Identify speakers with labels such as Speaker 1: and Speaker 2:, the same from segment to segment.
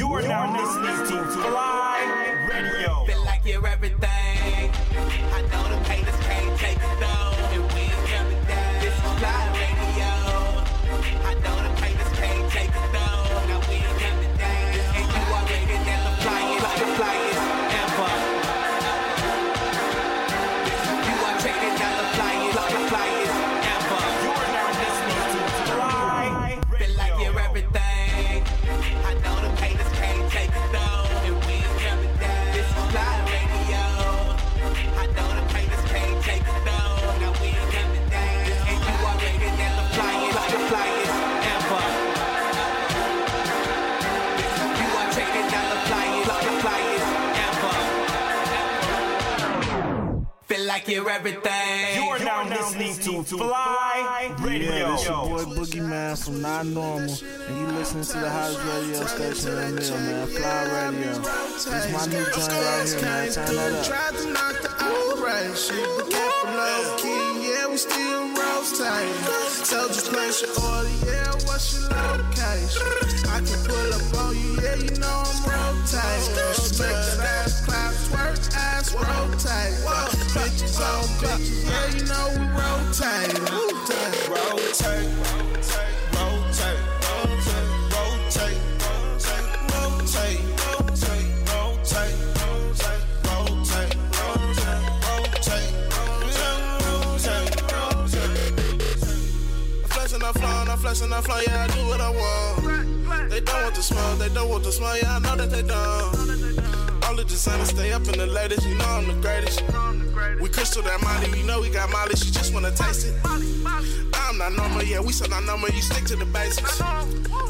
Speaker 1: You are now listening to Fly
Speaker 2: like you're everything. You
Speaker 1: are now listening to
Speaker 2: FLYE
Speaker 1: Radio.
Speaker 3: Yeah, this your boy Boogeyman from Not Normal, and you listening to the hottest radio station in the mill, man. FLYE Radio. This my new joint right here, man. Turn that up.
Speaker 4: Tried to knock the operation, but kept it low key. Yeah, we still rotate. So just place your order. Yeah, what's your location? I can pull up on you. Yeah, you know I'm rotating. Make that twerk, ass rotate. Bitches on bitches. Yeah, you know we rotate. Rotate, rotate, rotate, rotate, rotate, rotate, rotate, Flexing, I'm flying, I'm flexing, I'm flying, yeah, I do what I want. They don't want the smoke, they don't want the smoke, yeah, I know that they don't. All the designers stay up in the latest, you know I'm the greatest. We crystal that Molly, you know we got Molly, she just wanna taste it. I'm not normal, yeah, we said not normal, you stick to the basics.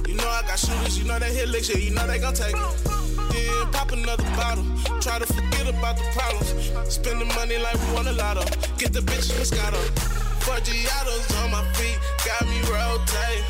Speaker 4: You know I got shooters, you know they hit licks, yeah, you know they gon' take it. Then pop another bottle, try to forget about the problems. Spend the money like we won a lotto, get the bitches Moscato. Four on my feet, got me rotate.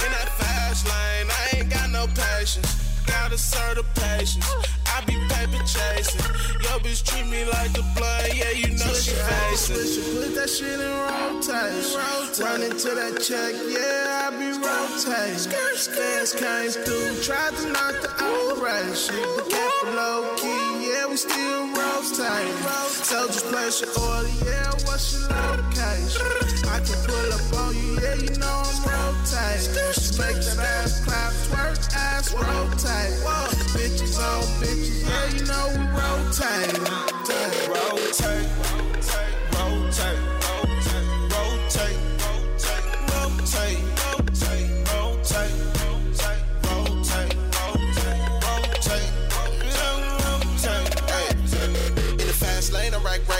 Speaker 4: In that fast lane, I ain't got no patience. Gotta serve the patience. I be paper chasing. Yo, bitch treat me like the blood. Yeah, you know she facing. Put that shit in rotation. Run into that check. Yeah, I be rotating. Fans came through. Tried to knock the operation. But kept low key. Yeah, we still rotating. So just place your order. Yeah, what's your location? I can pull up on you. Yeah, you know I'm rotating. Make that ass clap, twerk, ass rotate. Bitches on bitches, yeah, you know we. Rotate, rotate,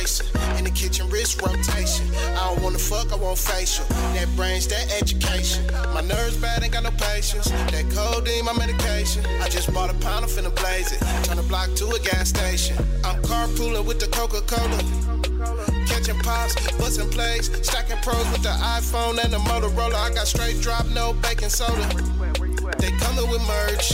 Speaker 4: In the kitchen, wrist rotation. I don't wanna fuck, I want facial. That brains, that education. My nerves bad, ain't got no patience. That codeine, my medication. I just bought a pound, I'm finna blaze it. Turn the block to a gas station. I'm carpooling with the Coca Cola. Catching pops, busting plays, stacking pros with the iPhone and the Motorola. I got straight drop, no baking soda. They coming with merch.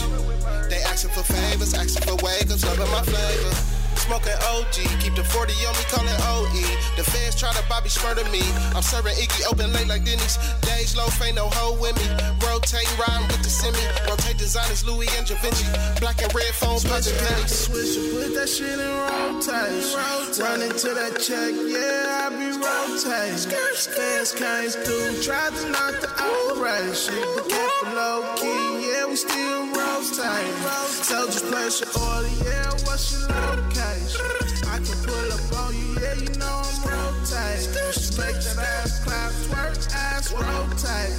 Speaker 4: They asking for favors, asking for wake-ups, loving my flavor. Smoking OG, keep the 40 on me, call it OE. The feds try to Bobby Shmurda me. I'm serving Iggy open late like Denny's. Days low, ain't no hoe with me. Rotate, riding with the semi. Rotate designers, Louis and Da Vinci. Black and red phone, punching pennies. Switch put that shit in rotation. Run into that check, yeah, I be rotating. Fans came through, tried to knock the operation. But kept low key, yeah, we still rotating. So just place your order, yeah, what's your location? I can pull up on you, yeah, you know I'm rotating. Make that ass clap, twerk, ass rotate.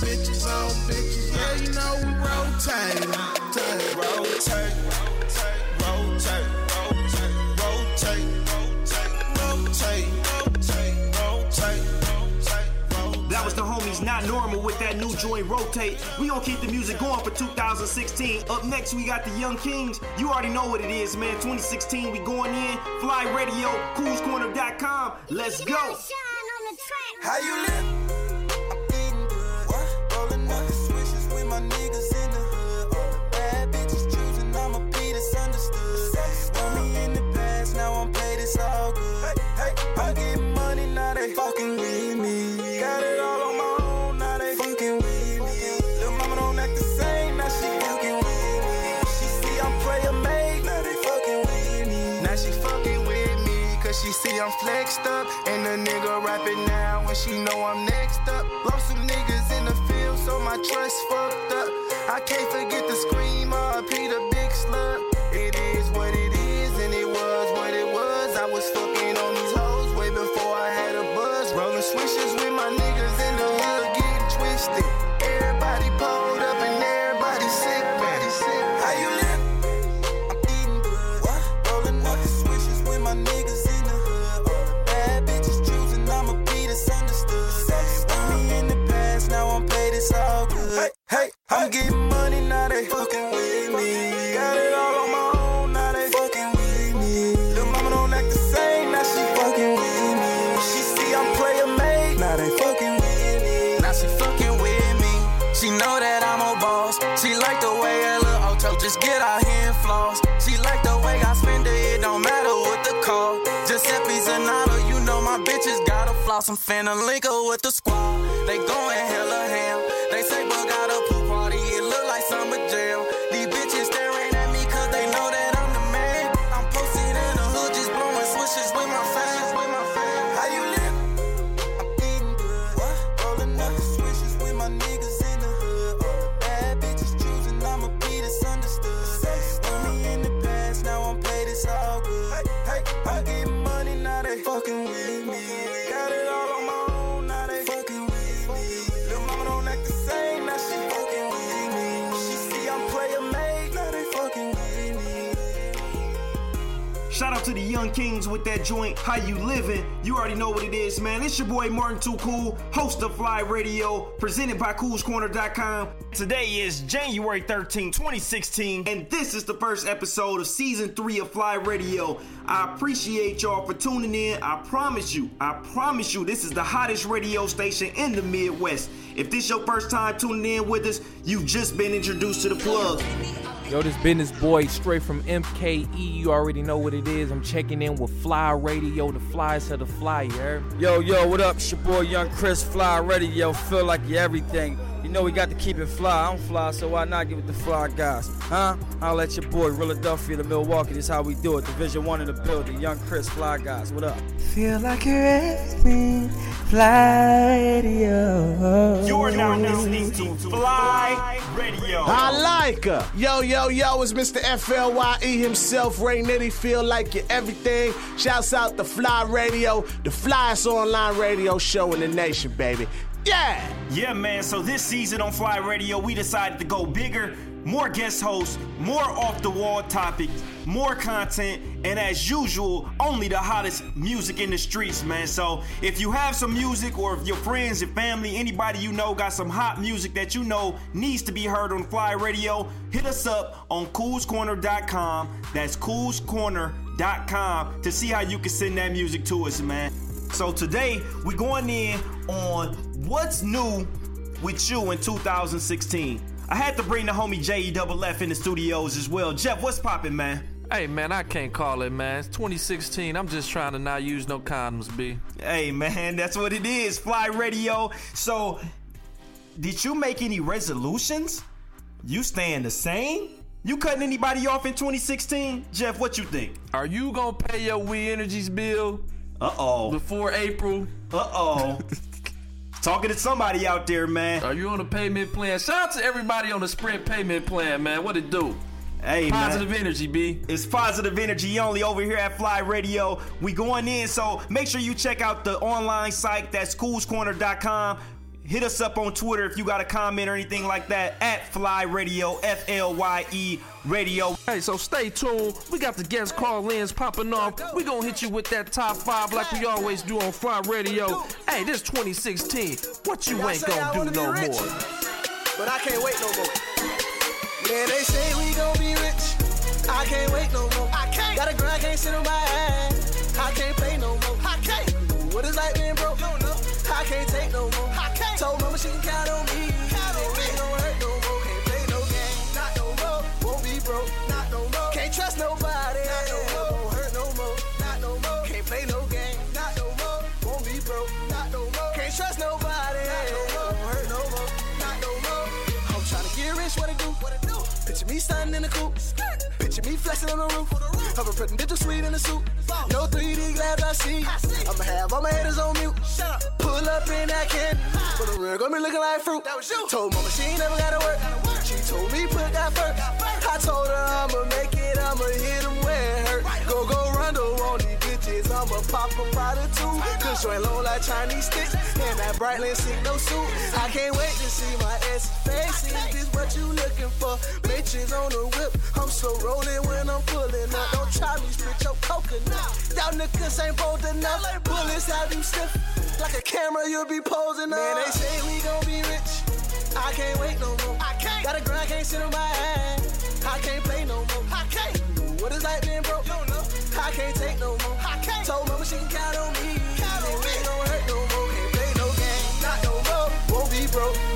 Speaker 4: Bitches on bitches, yeah, you know we rotate. Rotate, rotate, rotate,
Speaker 1: joint Rotate. We gonna keep the music going for 2016. Up next, we got the Young Kings. You already know what it is, man. 2016, we going in. FLYE Radio, coolscorner.com. Let's go.
Speaker 5: How you live? I'm eating good. What? Rolling up the switches with my niggas in the hood. All the bad bitches choosing, I'm a P that's understood. Want me in the past, now I'm paid, it's all good. Hey, hey, I'm getting money, now they fucking with me. She see I'm flexed up. And the nigga rapping now when she know I'm next up. Lost some niggas in the field, so my trust fucked up. I can't forget the scream of Peter Big. Gotta. I'm finna link her with the squad. They going hella ham. They say, but got
Speaker 2: to the Young Kings with that joint. How you living? You already know what it is, man. It's your boy Martin Too Cool, host of FLYE Radio, presented by CoolsCorner.com. Today is January 13, 2016, and this is the first episode of season three of FLYE Radio. I appreciate y'all for tuning in. I promise you, I promise you, this is the hottest radio station in the Midwest. If this your first time tuning in with us, you've just been introduced to the plug.
Speaker 6: Yo, this business boy straight from MKE. You already know what it is. I'm checking in with FLYE Radio, the flyest of the fly, you heard?
Speaker 7: Yo, yo, what up? It's your boy Young Chris FLYE Radio. Feel like you everything. You know we got to keep it fly. I don't fly, so why not give it the fly guys? Huh? I'll let your boy Philadelphia to Milwaukee. This how we do it. Division one in the building. Young Chris Fly guys. What up?
Speaker 8: Feel like you're resting, fly radio.
Speaker 2: You're now listening to FLYE Radio.
Speaker 9: I like her. Yo, yo, yo, it's Mr. FLYE E himself, Ray Nitty. Feel like you're everything. Shouts out to FLYE Radio, the flyest online radio show in the nation, baby. Yeah!
Speaker 2: Yeah, man. So this season on FLYE Radio, we decided to go bigger, more guest hosts, more off the wall topics, more content, and as usual, only the hottest music in the streets, man. So if you have some music, or if your friends and family, anybody you know got some hot music that you know needs to be heard on FLYE Radio, hit us up on CoolsCorner.com. That's CoolsCorner.com to see how you can send that music to us, man. So today we're going in on what's new with you in 2016. I had to bring the homie J Double F in the studios as well. Jeff, what's poppin', man?
Speaker 10: Hey man, I can't call it man. It's 2016. I'm just trying to not use no condoms, B.
Speaker 2: Hey man, that's what it is. FLYE Radio. So, did you make any resolutions? You staying the same? You cutting anybody off in 2016? Jeff, what you think?
Speaker 10: Are you gonna pay your We Energies bill
Speaker 2: Uh oh.
Speaker 10: before April?
Speaker 2: Uh oh. Talking to somebody out there, man.
Speaker 10: Are you on a payment plan? Shout out to everybody on the Sprint payment plan, man. What it do?
Speaker 2: Hey,
Speaker 10: Positive
Speaker 2: man.
Speaker 10: energy, B.
Speaker 2: It's positive energy only over here at FLYE Radio. We going in, so make sure you check out the online site. That's coolscorner.com. Hit us up on Twitter if you got a comment or anything like that at FLYE Radio, F L Y E Radio.
Speaker 10: Hey, so stay tuned. We got the guest call-ins popping off. We gonna hit you with that top five like we always do on FLYE Radio. Hey, this 2016. What you ain't gonna do no more?
Speaker 5: But I can't wait no more. Man, they say we going to be rich. I can't wait no more. I can't. Got a grind, can't sit on my ass. I can't play no more. She can count on me. Count on me. Ain't no hurt no more. Can't play no game. Not no more. Won't be broke. Not no more. Can't trust nobody. Not no more. Won't hurt no more. Not no more. Can't play no game. Not no more. Won't be broke. Not no more. Can't trust nobody. Not no more. Won't hurt no more. Not no more. I'm tryna get rich, what it do? What it do? Picture
Speaker 11: me standing in the coop. Picture me flexing on the roof. Have a presidential sweet in the suit. No 3D glass I see. I'ma have all my haters on mute. Pull up in that candy. But the real got me looking like fruit. Told mama she ain't never gotta work. She told me put that first. I told her I'ma make it. I'ma hit 'em where it hurt. Go go Rondo on these bitches. I'ma pop 'em by the two. Cause you ain't low like Chinese sticks. And that bright lipstick, no suit. I can't wait to see my ass face. Is this what you looking for? Bitches on the whip. I'm slow rolling when I'm pulling up. Don't try me, spit your coconut. Y'all niggas ain't bold enough. Bullets have you stiff. Like a camera, you'll be posing up. Man, they say we gon' be rich. I can't wait no more. I can't. Got a grind, can't sit on my ass. I can't play no more. I can't. What is like being broke? You don't know. I can't take no more. She can count on me. Count on me. Ain't gon' hurt no more. Can't play no game. Not no more. Won't be broke.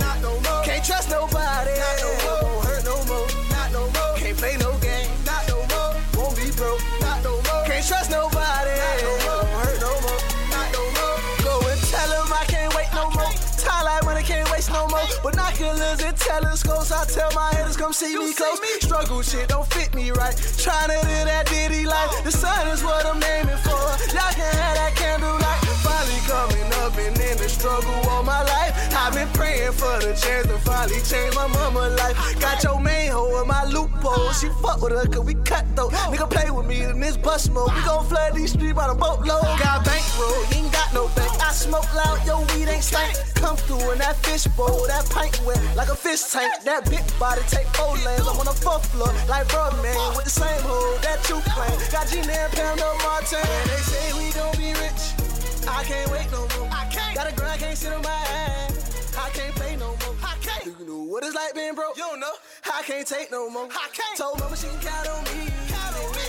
Speaker 11: Telescopes, I tell my haters come see me close. me Struggle shit don't fit me right. Trying to live that ditty life. The sun is what I'm aiming for. Y'all can have that candlelight. Finally coming up and in the struggle all my life. I've been praying for the chance to finally change my mama life. Got your main hoe in my loophole. She fuck with her cause we cut though. Nigga play with me in this bus mode. We gon' flood these streets by the boatload. Got bankroll, you ain't got no bank. I smoke loud, yo weed ain't stank. Come through in that fish bowl, that pint wet like a fish tank. That big body take four lanes. I'm on the fourth floor like man with the same hole that you claim. Got Gina and Pam no Martin. They say we gon' be rich. I can't wait no more. I can't. Got a grind, can't sit on my ass. I can't play no more. I can't. You know what it's like being broke? You don't know. I can't take no more. I can't. Told mama she can count on me. Count on me.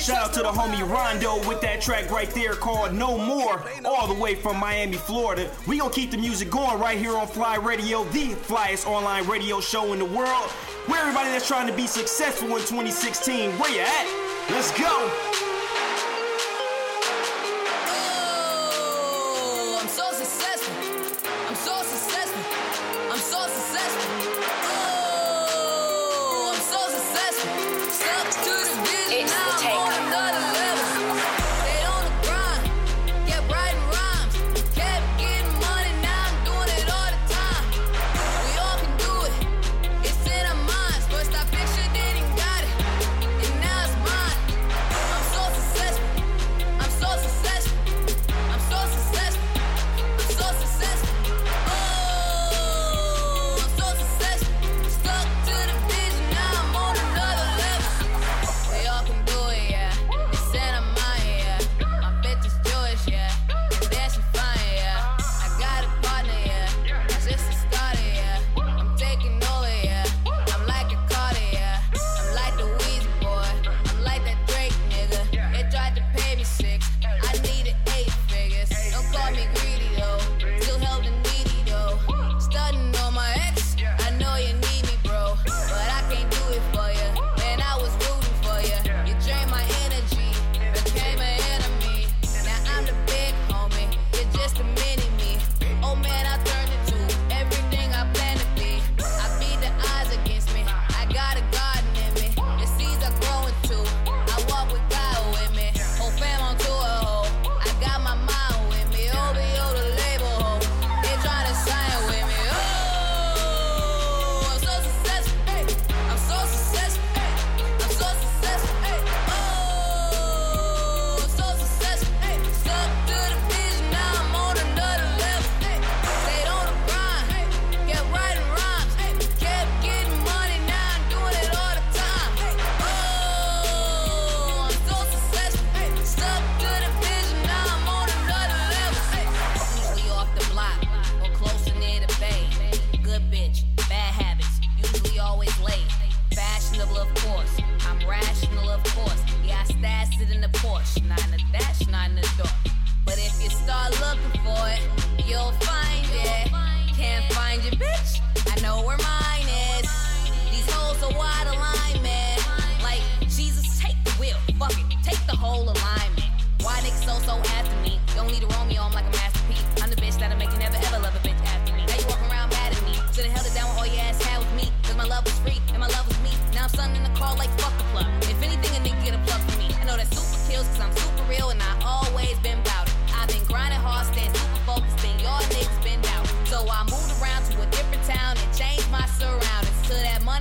Speaker 12: Shout out to the homie Rondo with that track right there called No More, all the way from Miami, Florida. We gonna keep the music going right here on FLYE Radio, the flyest online radio show in the world. Where everybody that's trying to be successful in 2016, where you at? Let's go.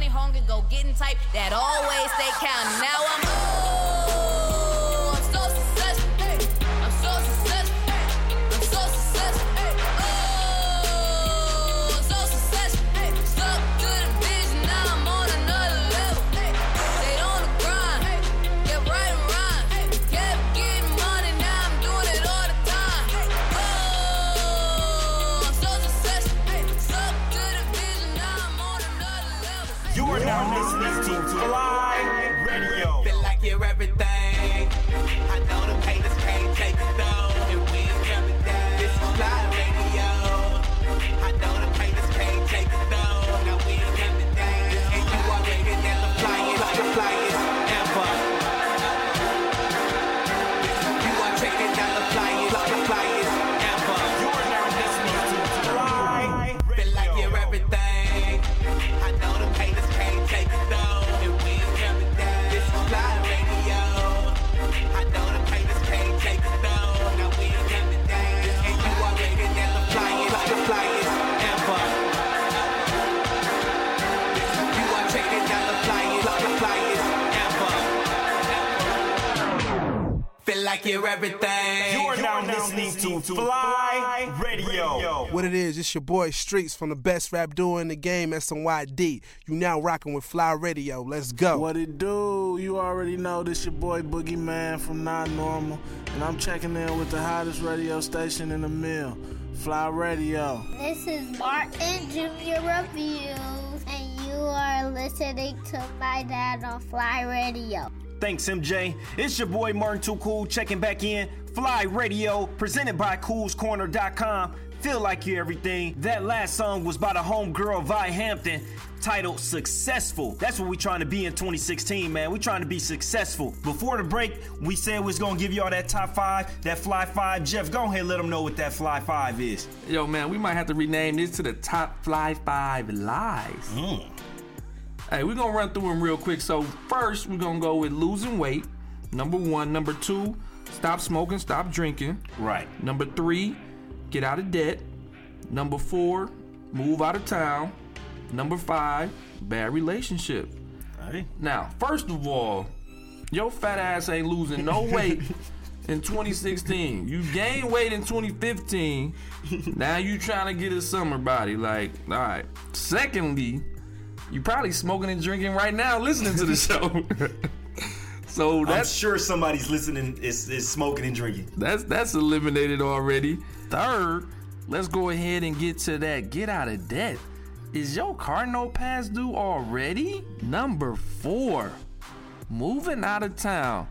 Speaker 13: hungry, go
Speaker 1: getting type that always stay counting. Now I'm.
Speaker 14: Feel like you're everything. You are
Speaker 2: now listening to
Speaker 14: FLYE
Speaker 2: Radio.
Speaker 4: What it is, it's your boy Streets from the best rap duo in the game, SNYD. You now rocking with FLYE Radio. Let's go.
Speaker 3: What it do? You already know this your boy Boogie Man from Not Normal, and I'm checking in with the hottest radio station in the mill, FLYE Radio.
Speaker 15: This is Martin Junior Reviews, and you are listening to my dad on FLYE Radio.
Speaker 2: Thanks, MJ. It's your boy Martin Too Cool checking back in. FLYE Radio, presented by CoolsCorner.com. Feel like you everything. That last song was by the homegirl Vi Hampton, titled Successful. That's what we trying to be in 2016, man. we trying to be successful. Before the break, we said we was gonna give y'all that top five, that Fly Five. Jeff, go ahead and let them know what that Fly Five is.
Speaker 16: Yo, man, we might have to rename this to the top fly five lies. Mm. Hey, we're gonna run through them real quick. So first, we're gonna go with losing weight. Number one. Number two, stop smoking, stop drinking.
Speaker 2: Right.
Speaker 16: Number three, get out of debt. Number four, move out of town. Number five, bad relationship.
Speaker 2: Hey.
Speaker 16: Now, first of all, your fat ass ain't losing no weight in 2016. You gained weight in 2015. now you trying to get a summer body. Like, all right. Secondly, you probably smoking and drinking right now listening to the show. so
Speaker 2: I'm
Speaker 16: that's
Speaker 2: sure somebody's listening is, is smoking and drinking.
Speaker 16: that's that's eliminated already. Third, let's go ahead and get to that get out of debt. Is your car no pass due already? Number four, moving out of town.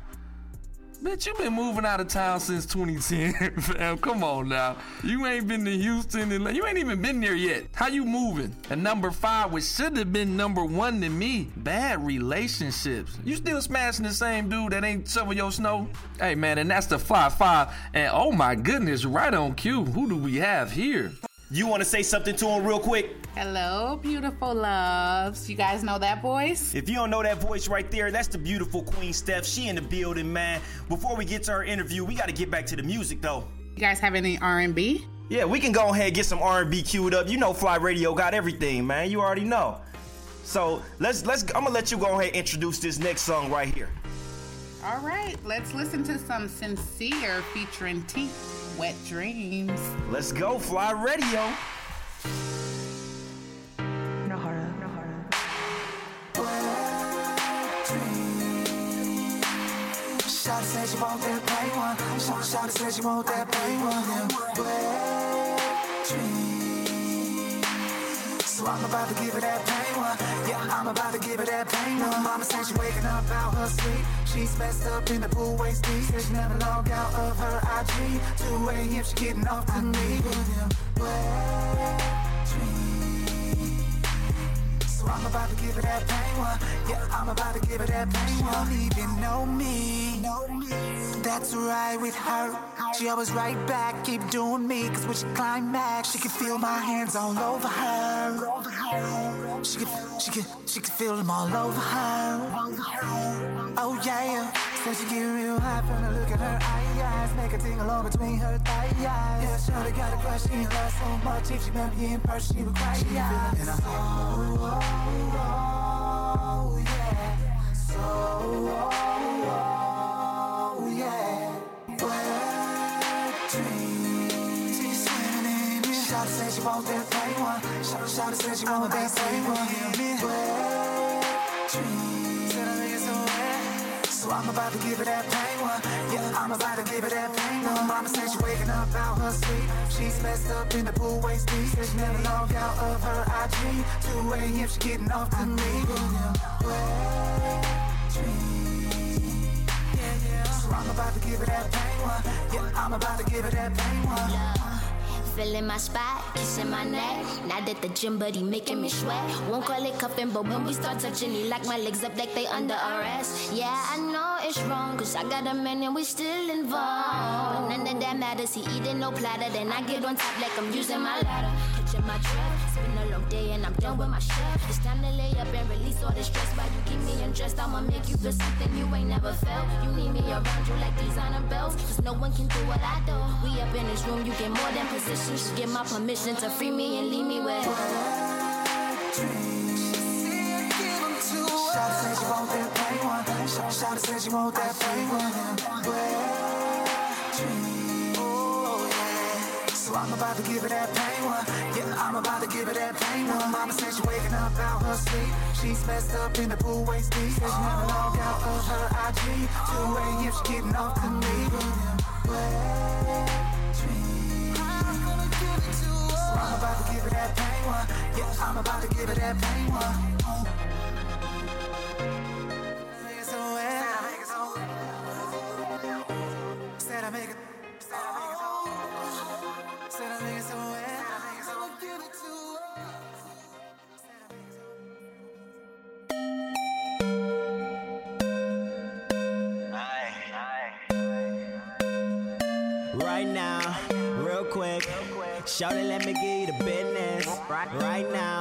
Speaker 16: Bitch, you been moving out of town since 2010, fam. Come on now. You ain't been to Houston and you ain't even been there yet. How you moving? And number five, which should have been number one to me, bad relationships. You still smashing the same dude that ain't shovel your snow? Hey man, and that's the fly five. And oh my goodness, right on cue. Who do we have here?
Speaker 2: You want to say something to him real quick?
Speaker 17: Hello, beautiful loves. You guys know that voice?
Speaker 2: If you don't know that voice right there, that's the beautiful Queen Steph. She in the building, man. Before we get to our interview, we got to get back to the music though.
Speaker 17: You guys have any R&B?
Speaker 2: Yeah, we can go ahead and get some R&B queued up. You know, FLYE Radio got everything, man. You already know. So let's let's. I'm gonna let you go ahead and introduce this next song right here.
Speaker 17: All right, let's listen to some Sincere featuring T. Wet Dreams.
Speaker 2: Let's go, FLYE Radio.
Speaker 18: Shawty said she want that plain one. Shawty, Shawty said she want that plain one. Yeah. Wet dream. So I'm about to give her that pain one. Yeah, I'm about to give her that pain one. Mama said she waking up out her sleep. She's messed up in the pool waist deep. Said she never log out of her IG. 2 a.m. she getting off to me. Dream. So I'm about to give her that pain one. Yeah, I'm about to give her that pain one. Don't even know me. That's right with her. She always right back, keep doing me. Cause when she climax, she can feel my hands all over her. She can, she can, she can feel them all over her. Oh yeah. Said she get real high from the look in her eyes Make a ting along between her thighs. Yeah, shorty got a crush, she in love so much. If she met me in person, she would cry, she yeah And I'm oh, oh, yeah. So, oh, oh, yeah. Wet dreams She's swimming in me Shawty said she want that fake one? Shawty said she want that fake one. Wet dreams so I'm about to give it that pain one. Yeah, I'm about to give it that pain one. Mama said she waking up out her sleep. She's messed up in the pool waist deep. Said she never logged out of her IG. 2 a.m. she getting off to me. Yeah, yeah. So I'm about to give it that pain one. Yeah, I'm about to give it that pain one.
Speaker 19: Feeling my spot, kissing my neck. Not at the gym, but he making me sweat. Won't call it cuffing, but when we start touching, he like my legs up like they under arrest. Yeah, I know it's wrong, cause I got a man and we still involved. But none of that matters, he eating no platter. Then I get on top like I'm using my ladder. Catching my trip, been a long day and I'm done with my shift. It's time to lay up and release all the stress. While you keep me undressed, I'ma make you feel something you ain't never felt. You need me around you like designer belts, cause no one can do what I do. We up in this room, you get more than positions. Just get my permission to free me and leave me with.
Speaker 18: Shawty said she want that pain one. Shawty said she want that pain one. So I'm about to give it that pain one. Yeah, I'm about to give it that pain one. Mama said she waking up out her sleep. She's messed up in the pool waist deep. Said she never logged out of her IG. 2 a.m. she getting off to me. So I'm about to give it that pain one. Yeah, I'm about to give it that pain one. I make it. Said I make it.
Speaker 20: Shawty, let me give you the business. Right, now,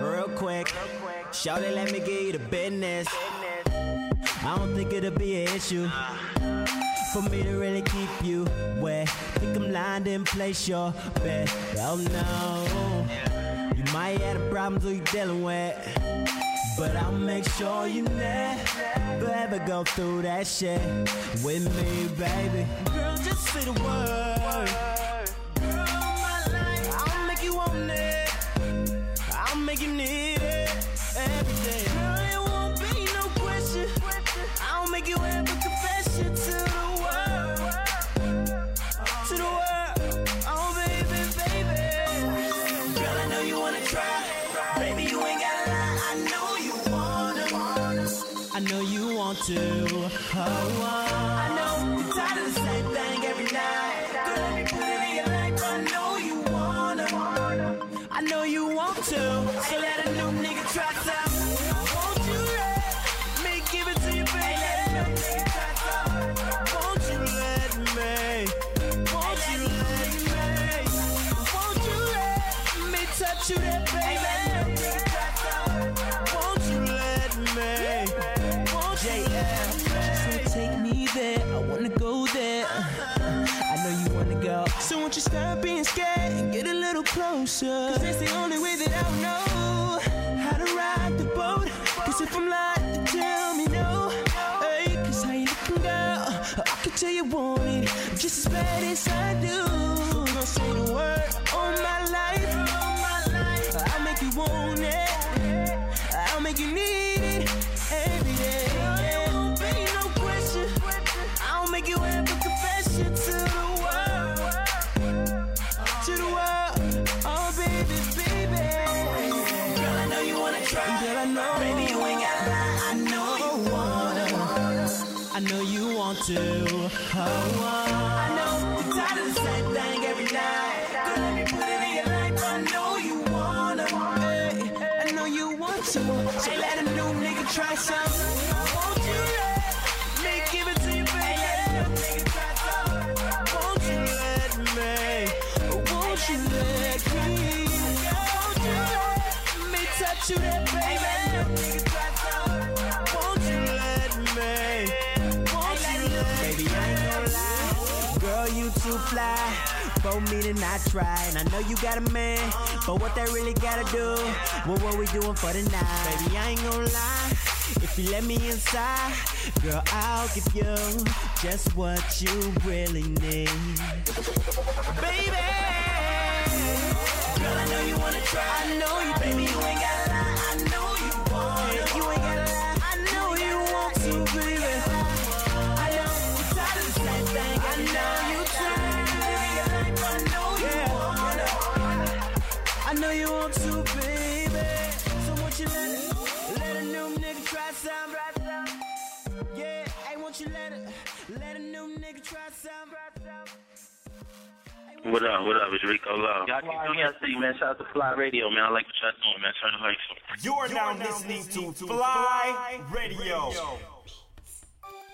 Speaker 20: real quick. Shawty, let me give you the business. I don't think it'll be an issue for me to really keep you wet. Think I'm lying in place your bet. Oh no, you might have the problems you dealing with. But I'll make sure you never ever go through that shit with me, baby. Girl, just say the word. Make you need it every day. Girl, it won't be no question. I'll make you have a confession to the world. To the world. Oh, baby, baby. Girl, I know you wanna try. Baby, you ain't gotta lie. I know you wanna. I know you want to. Oh, oh. I know stop being scared and get a little closer? Cause that's the only way that I know how to ride the boat. Cause if I'm lying, tell me no. Hey, cause how you looking, girl? I can tell you want it just as bad as I do. Want to. Oh, oh. I know you're tired of the same thing every night. Girl, let me put it in your life. I know you wanna. Hey, I know you want to. So let a new nigga try something. Won't you let me give it you fly for me to not try. And I know you got a man, but what that really gotta do? What what we doing for the night? Baby, I ain't gonna lie. If you let me inside, girl, I'll give you just what you really need. Baby,
Speaker 21: Girl, I know you wanna try. I know you, baby, you ain't gotta Yeah, hey, won't you let it, let a new nigga try some?
Speaker 22: What up? What up? It's Rico Love. Y'all keep doing your thing, man. Shout out to FLYE Radio, man. I like what y'all doing, man. Turn the lights on.
Speaker 2: You're now listening to FLYE Radio.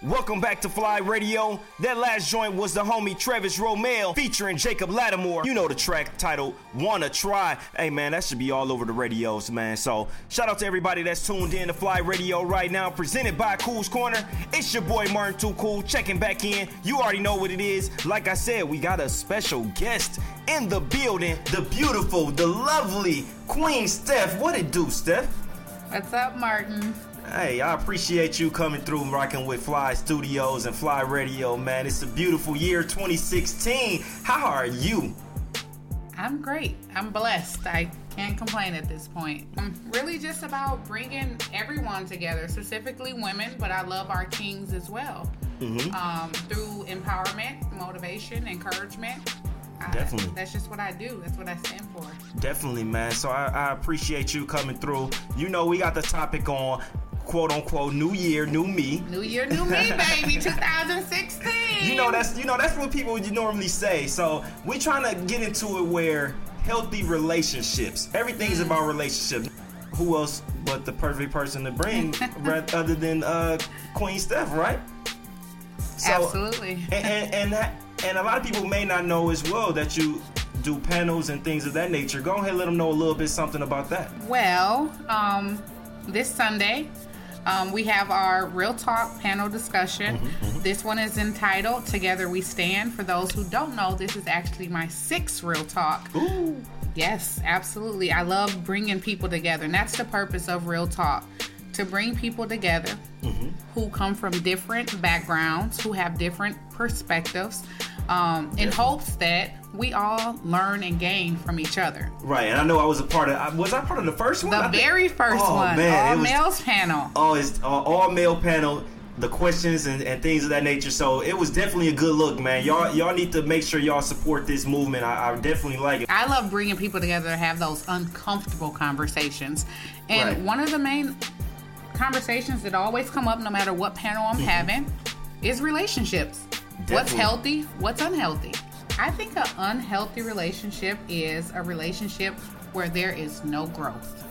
Speaker 2: Welcome back to FLYE Radio. That last joint was the homie Travis Romeo featuring Jacob Latimore. You know the track titled Wanna Try. Hey man, that should be all over the radios, man. So shout out to everybody that's tuned in to FLYE Radio right now, presented by Cool's Corner. It's your boy Martin Too Cool checking back in. You already know what it is. Like I said, we got a special guest in the building. The beautiful, the lovely Queen Steph. What it do, Steph?
Speaker 17: What's up, Martin?
Speaker 2: Hey, I appreciate you coming through rocking with Fly Studios and FLYE Radio, man. It's a beautiful year 2016. How are you?
Speaker 17: I'm great. I'm blessed. I can't complain at this point. I'm really just about bringing everyone together, specifically women, but I love our kings as well.
Speaker 2: Mhm.
Speaker 17: Um, through empowerment, motivation, encouragement. I-
Speaker 2: Definitely.
Speaker 17: that's just what I do. That's what I stand for.
Speaker 2: Definitely, man. So I, I appreciate you coming through. You know, we got the topic on quote unquote new year, new me.
Speaker 17: New year, new me, baby. 2016.
Speaker 2: You know that's you know that's what people you normally say. So we're trying to get into it where healthy relationships. Everything's about relationships. Who else but the perfect person to bring ra- other than uh, Queen Steph, right? So,
Speaker 17: Absolutely.
Speaker 2: And and and, that, and a lot of people may not know as well that you do panels and things of that nature. Go ahead, and let them know a little bit something about that.
Speaker 17: Well, um, this Sunday, um, we have our Real Talk panel discussion.
Speaker 2: Mm-hmm,
Speaker 17: This one is entitled Together We Stand. For those who don't know, this is actually my sixth Real Talk.
Speaker 2: Ooh.
Speaker 17: Yes, absolutely. I love bringing people together, and that's the purpose of Real Talk to bring people together who come from different backgrounds, who have different perspectives, um, in hopes that we all learn and gain from each other.
Speaker 2: Right, and I know I was a part of. Was I part of the first one?
Speaker 17: The
Speaker 2: I think-
Speaker 17: very first
Speaker 2: Oh,
Speaker 17: one,
Speaker 2: man,
Speaker 17: all
Speaker 2: was-
Speaker 17: males panel.
Speaker 2: Oh, it's uh, all male panel. The questions and, and things of that nature. So it was definitely a good look, man. Y'all y'all need to make sure y'all support this movement. I, I definitely like it.
Speaker 17: I love bringing people together to have those uncomfortable conversations. And
Speaker 2: Right.
Speaker 17: one of the main conversations that always come up no matter what panel I'm having is relationships. What's healthy, what's unhealthy. I think an unhealthy relationship is a relationship where there is no growth.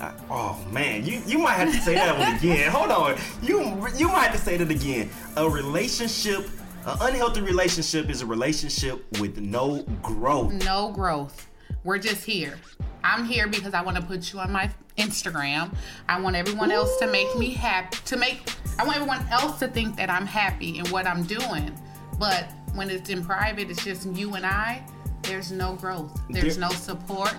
Speaker 2: I- oh man, you you might have to say that one again. Hold on, you you might have to say that again. A relationship, an unhealthy relationship is a relationship with no growth.
Speaker 17: No growth. We're just here. I'm here because I want to put you on my Instagram. I want everyone else to make me happy. To make, I want everyone else to think that I'm happy in what I'm doing. But when it's in private, it's just you and I. There's no growth. There's
Speaker 2: There-
Speaker 17: no support.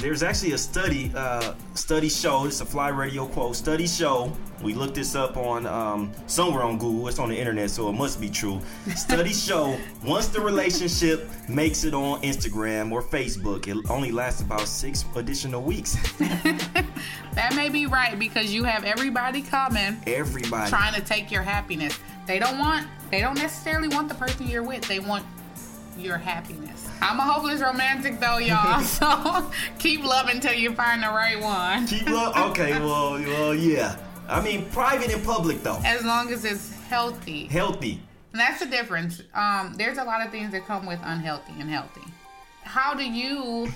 Speaker 2: There's actually a study, uh, study show. It's a FLYE Radio quote. Study show. We looked this up on um, somewhere on Google. It's on the internet, so it must be true. Study show once the relationship makes it on Instagram or Facebook, it only lasts about six additional weeks.
Speaker 17: That may be right because you have everybody coming,
Speaker 2: Everybody.
Speaker 17: trying to take your happiness. They don't want. They don't necessarily want the person you're with. They want your happiness. I'm a hopeless romantic though, y'all. so keep loving till you find the right one.
Speaker 2: Keep love. Okay, well, well, yeah. I mean, private and public though.
Speaker 17: As long as it's healthy.
Speaker 2: Healthy.
Speaker 17: And that's the difference. Um, there's a lot of things that come with unhealthy and healthy. How do you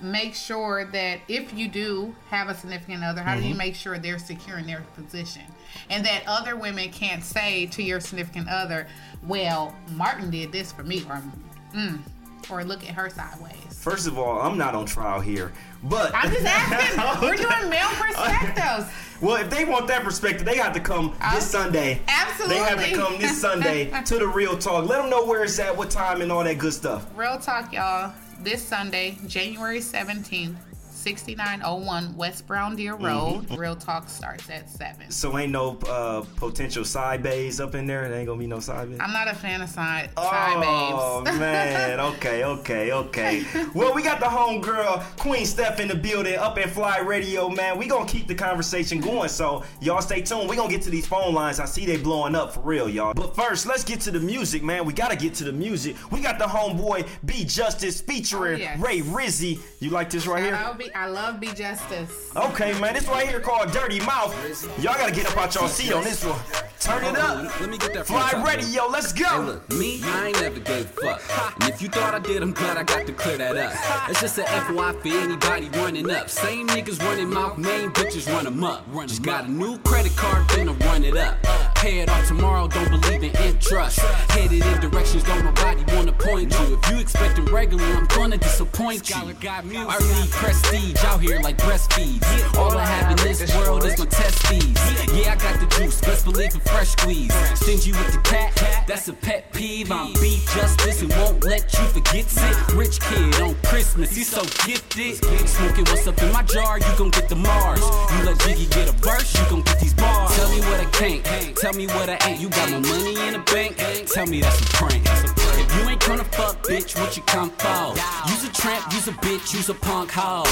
Speaker 17: make sure that if you do have a significant other, how do you
Speaker 2: Mhm.
Speaker 17: make sure they're secure in their position? And that other women can't say to your significant other, well, Martin did this for me, or, mm, or look at her sideways.
Speaker 2: First of all, I'm not on trial here, but
Speaker 17: I'm just asking. We're doing male perspectives.
Speaker 2: Well, if they want that perspective, they have to come this Sunday.
Speaker 17: Absolutely.
Speaker 2: They have to come this Sunday to the real talk. Let them know where it's at, what time, and all that good stuff.
Speaker 17: Real talk, y'all. This Sunday, January 17th, 6901 West Brown Deer Road. Real talk starts at 7.
Speaker 2: So ain't no uh, potential side bays up in there. There ain't gonna be no side bays.
Speaker 17: I'm not a fan of side, side
Speaker 2: Oh
Speaker 17: babes.
Speaker 2: man, okay, okay, okay. Well, we got the homegirl Queen Steph in the building, up in FLYE Radio, man. We gonna keep the conversation going, so y'all stay tuned. We gonna get to these phone lines. I see they blowing up for real, y'all. But first, let's get to the music, man. We gotta get to the music. We got the homeboy B Justice featuring
Speaker 17: Oh, yes.
Speaker 2: Ray Rizzy. You like this right here?
Speaker 17: I love, be, I love Be Justice.
Speaker 2: Okay, man, this right here called Dirty Mouth. Y'all gotta get up out y'all seat on this one. Turn it up.
Speaker 23: Let me get that
Speaker 2: Fly
Speaker 23: freestyle,
Speaker 2: Radio, let's go.
Speaker 23: Hey, look, me, I ain't never gave a fuck. And if you thought I did, I'm glad I got to clear that up. It's just a FYI for anybody running up. Same niggas running mouth, main bitches run 'em up. Just got a new credit card, finna run it up. Pay it off tomorrow, don't believe in interest. Headed in directions, don't nobody wanna point you. If you expecting regular, I'm gonna disappoint you. I need prestige out here like breastfeeds. All I have in this world is my test fees. Yeah, I got the juice, best believe a fresh squeeze. Stingy with the cat, that's a pet peeve. I'm beat justice and won't let you forget it. Rich kid on Christmas, he's so gifted. Smoking what's up in my jar, you gon' get the Mars. You let Jiggy get a verse, you gon' get these bars. Tell me what I can't, tell me what I ain't. You got my money in the bank, tell me that's a prank. If you ain't gonna fuck, bitch, what you come for? Use a tramp, use a bitch, use a punk hoe.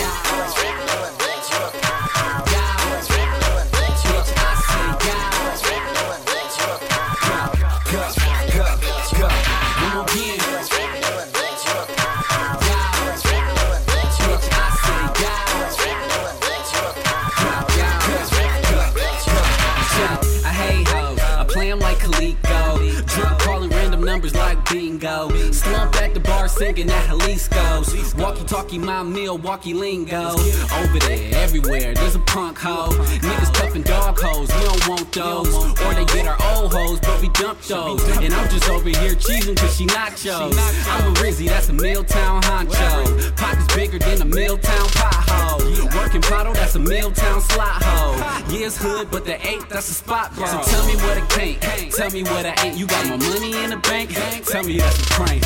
Speaker 23: Bingo. Slump bar singing at Jalisco's. Walkie talkie, my Milwaukee lingo. Over there, everywhere, there's a punk hoe. Niggas toughin' dog hoes, we don't want those. Or they get our old hoes, but we dump those. And I'm just over here cheesing cause she nachos. I'm a Rizzy, that's a Milltown honcho. Pockets bigger than a Milltown pothole. Working bottle, that's a Milltown slot hole. Yeah, it's hood, but the eight, that's a spot, bro. So tell me what I can't, tell me what I ain't. You got my money in the bank, tell me that's a prank.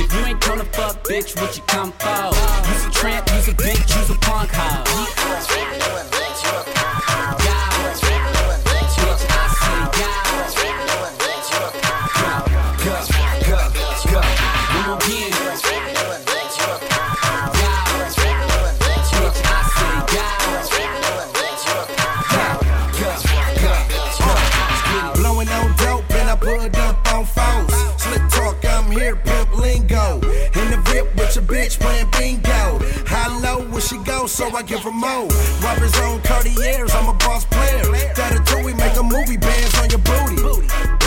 Speaker 23: If you ain't gonna fuck, bitch, what you come for? Use a tramp, use a bitch, use a punk hoe. One
Speaker 24: I give her more? Rubbers on Cartiers, I'm a boss player. That a two, we make a movie bands on your booty.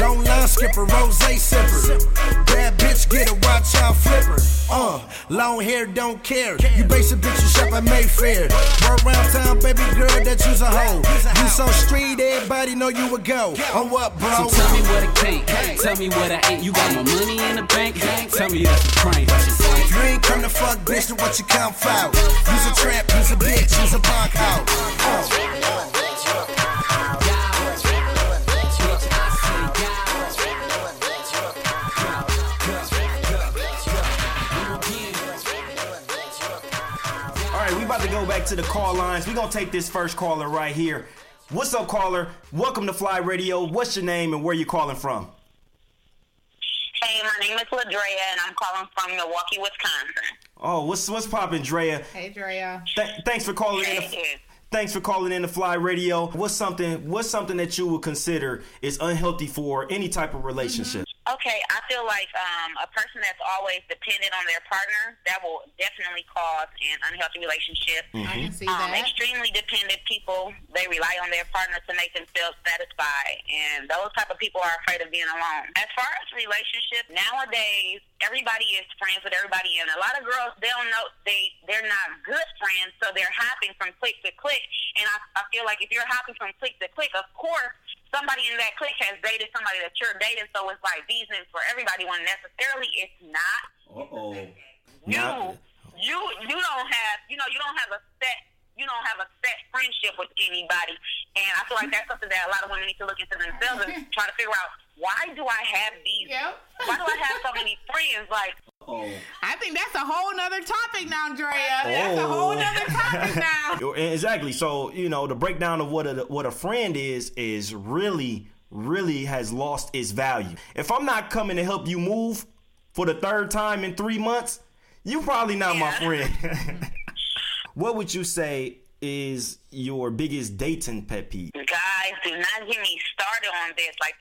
Speaker 24: Long line skipper, rose sipper. Bad bitch, get a watch out flipper. Uh, long hair, don't care. You basic bitch, you shop at Mayfair. Work around town, baby girl, that you's a hoe. You so street, everybody know you a go. On what, bro?
Speaker 23: So tell me what I can't, tell me what I ain't. You got my money in the bank, tell me that's a prank.
Speaker 24: You ain't come to fuck, bitch, then what you come for? Use a trap, use a bitch, use a punk hoe.
Speaker 2: About to go back to the call lines. We're going to take this first caller right here. What's up, caller? Welcome to FLYE Radio. What's your name and where you calling from?
Speaker 25: Hey, my name is Ladrea, and I'm calling from Milwaukee, Wisconsin.
Speaker 2: Oh, what's what's poppin', Drea?
Speaker 17: Hey, Drea.
Speaker 2: Th- thanks for calling in. The, thanks for calling in the FLYE Radio. What's something What's something that you would consider is unhealthy for any type of relationship?
Speaker 25: Okay, I feel like um, a person that's always dependent on their partner that will definitely cause an unhealthy relationship.
Speaker 2: Mhm. I can
Speaker 17: see
Speaker 25: um,
Speaker 17: that.
Speaker 25: Extremely dependent people they rely on their partner to make themselves satisfied, and those type of people are afraid of being alone. As far as relationship nowadays, everybody is friends with everybody, and a lot of girls they don't know they they're not good friends, so they're hopping from click to click. And I, I feel like if you're hopping from click to click, of course somebody in that clique has dated somebody that you're dating, so it's like business for everybody when necessarily it's not.
Speaker 2: Uh oh.
Speaker 25: You you you don't have you know, you don't have a set you don't have a set friendship with anybody. And I feel like that's something that a lot of women need to look into themselves and try to figure out why do I have these why do I have so many friends? Like oh.
Speaker 17: I think that's a whole nother topic now, Drea. Oh. That's a whole
Speaker 2: Oh.
Speaker 17: nother topic now.
Speaker 2: Exactly. So you know the breakdown of what a what a friend is is really really has lost its value. If I'm not coming to help you move for the third time in three months, you probably not my friend. what would you say is your biggest dating pet peeve?
Speaker 25: Guys, do not get me started on this. Like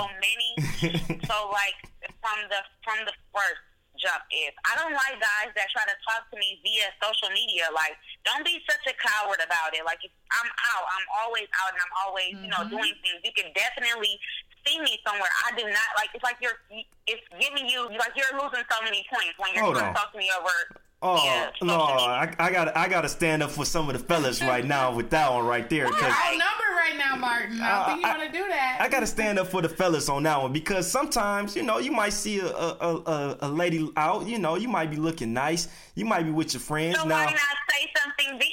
Speaker 25: so many. so like from the from the first jump is I don't like guys that try to talk to me via social media. Like, don't be such a coward about it. Like, if I'm out, I'm always out, and I'm always you know
Speaker 17: Mm-hmm.
Speaker 25: doing things. You can definitely see me somewhere. I do not like. It's like you're. It's giving you like you're losing so many points when you're
Speaker 2: Hold
Speaker 25: trying
Speaker 2: on.
Speaker 25: to talk to me over.
Speaker 2: Oh
Speaker 25: Yeah,
Speaker 2: no, I, I got I got to stand up for some of the fellas right now with that one right there.
Speaker 17: You're
Speaker 2: 'cause
Speaker 17: outnumbered right now, Martin. I don't think you want to do that.
Speaker 2: I gotta stand up for the fellas on that one because sometimes you know you might see a a, a, a- a lady out, you know you might be looking nice, you might be with your friends
Speaker 25: So
Speaker 2: now.
Speaker 25: why not say something then?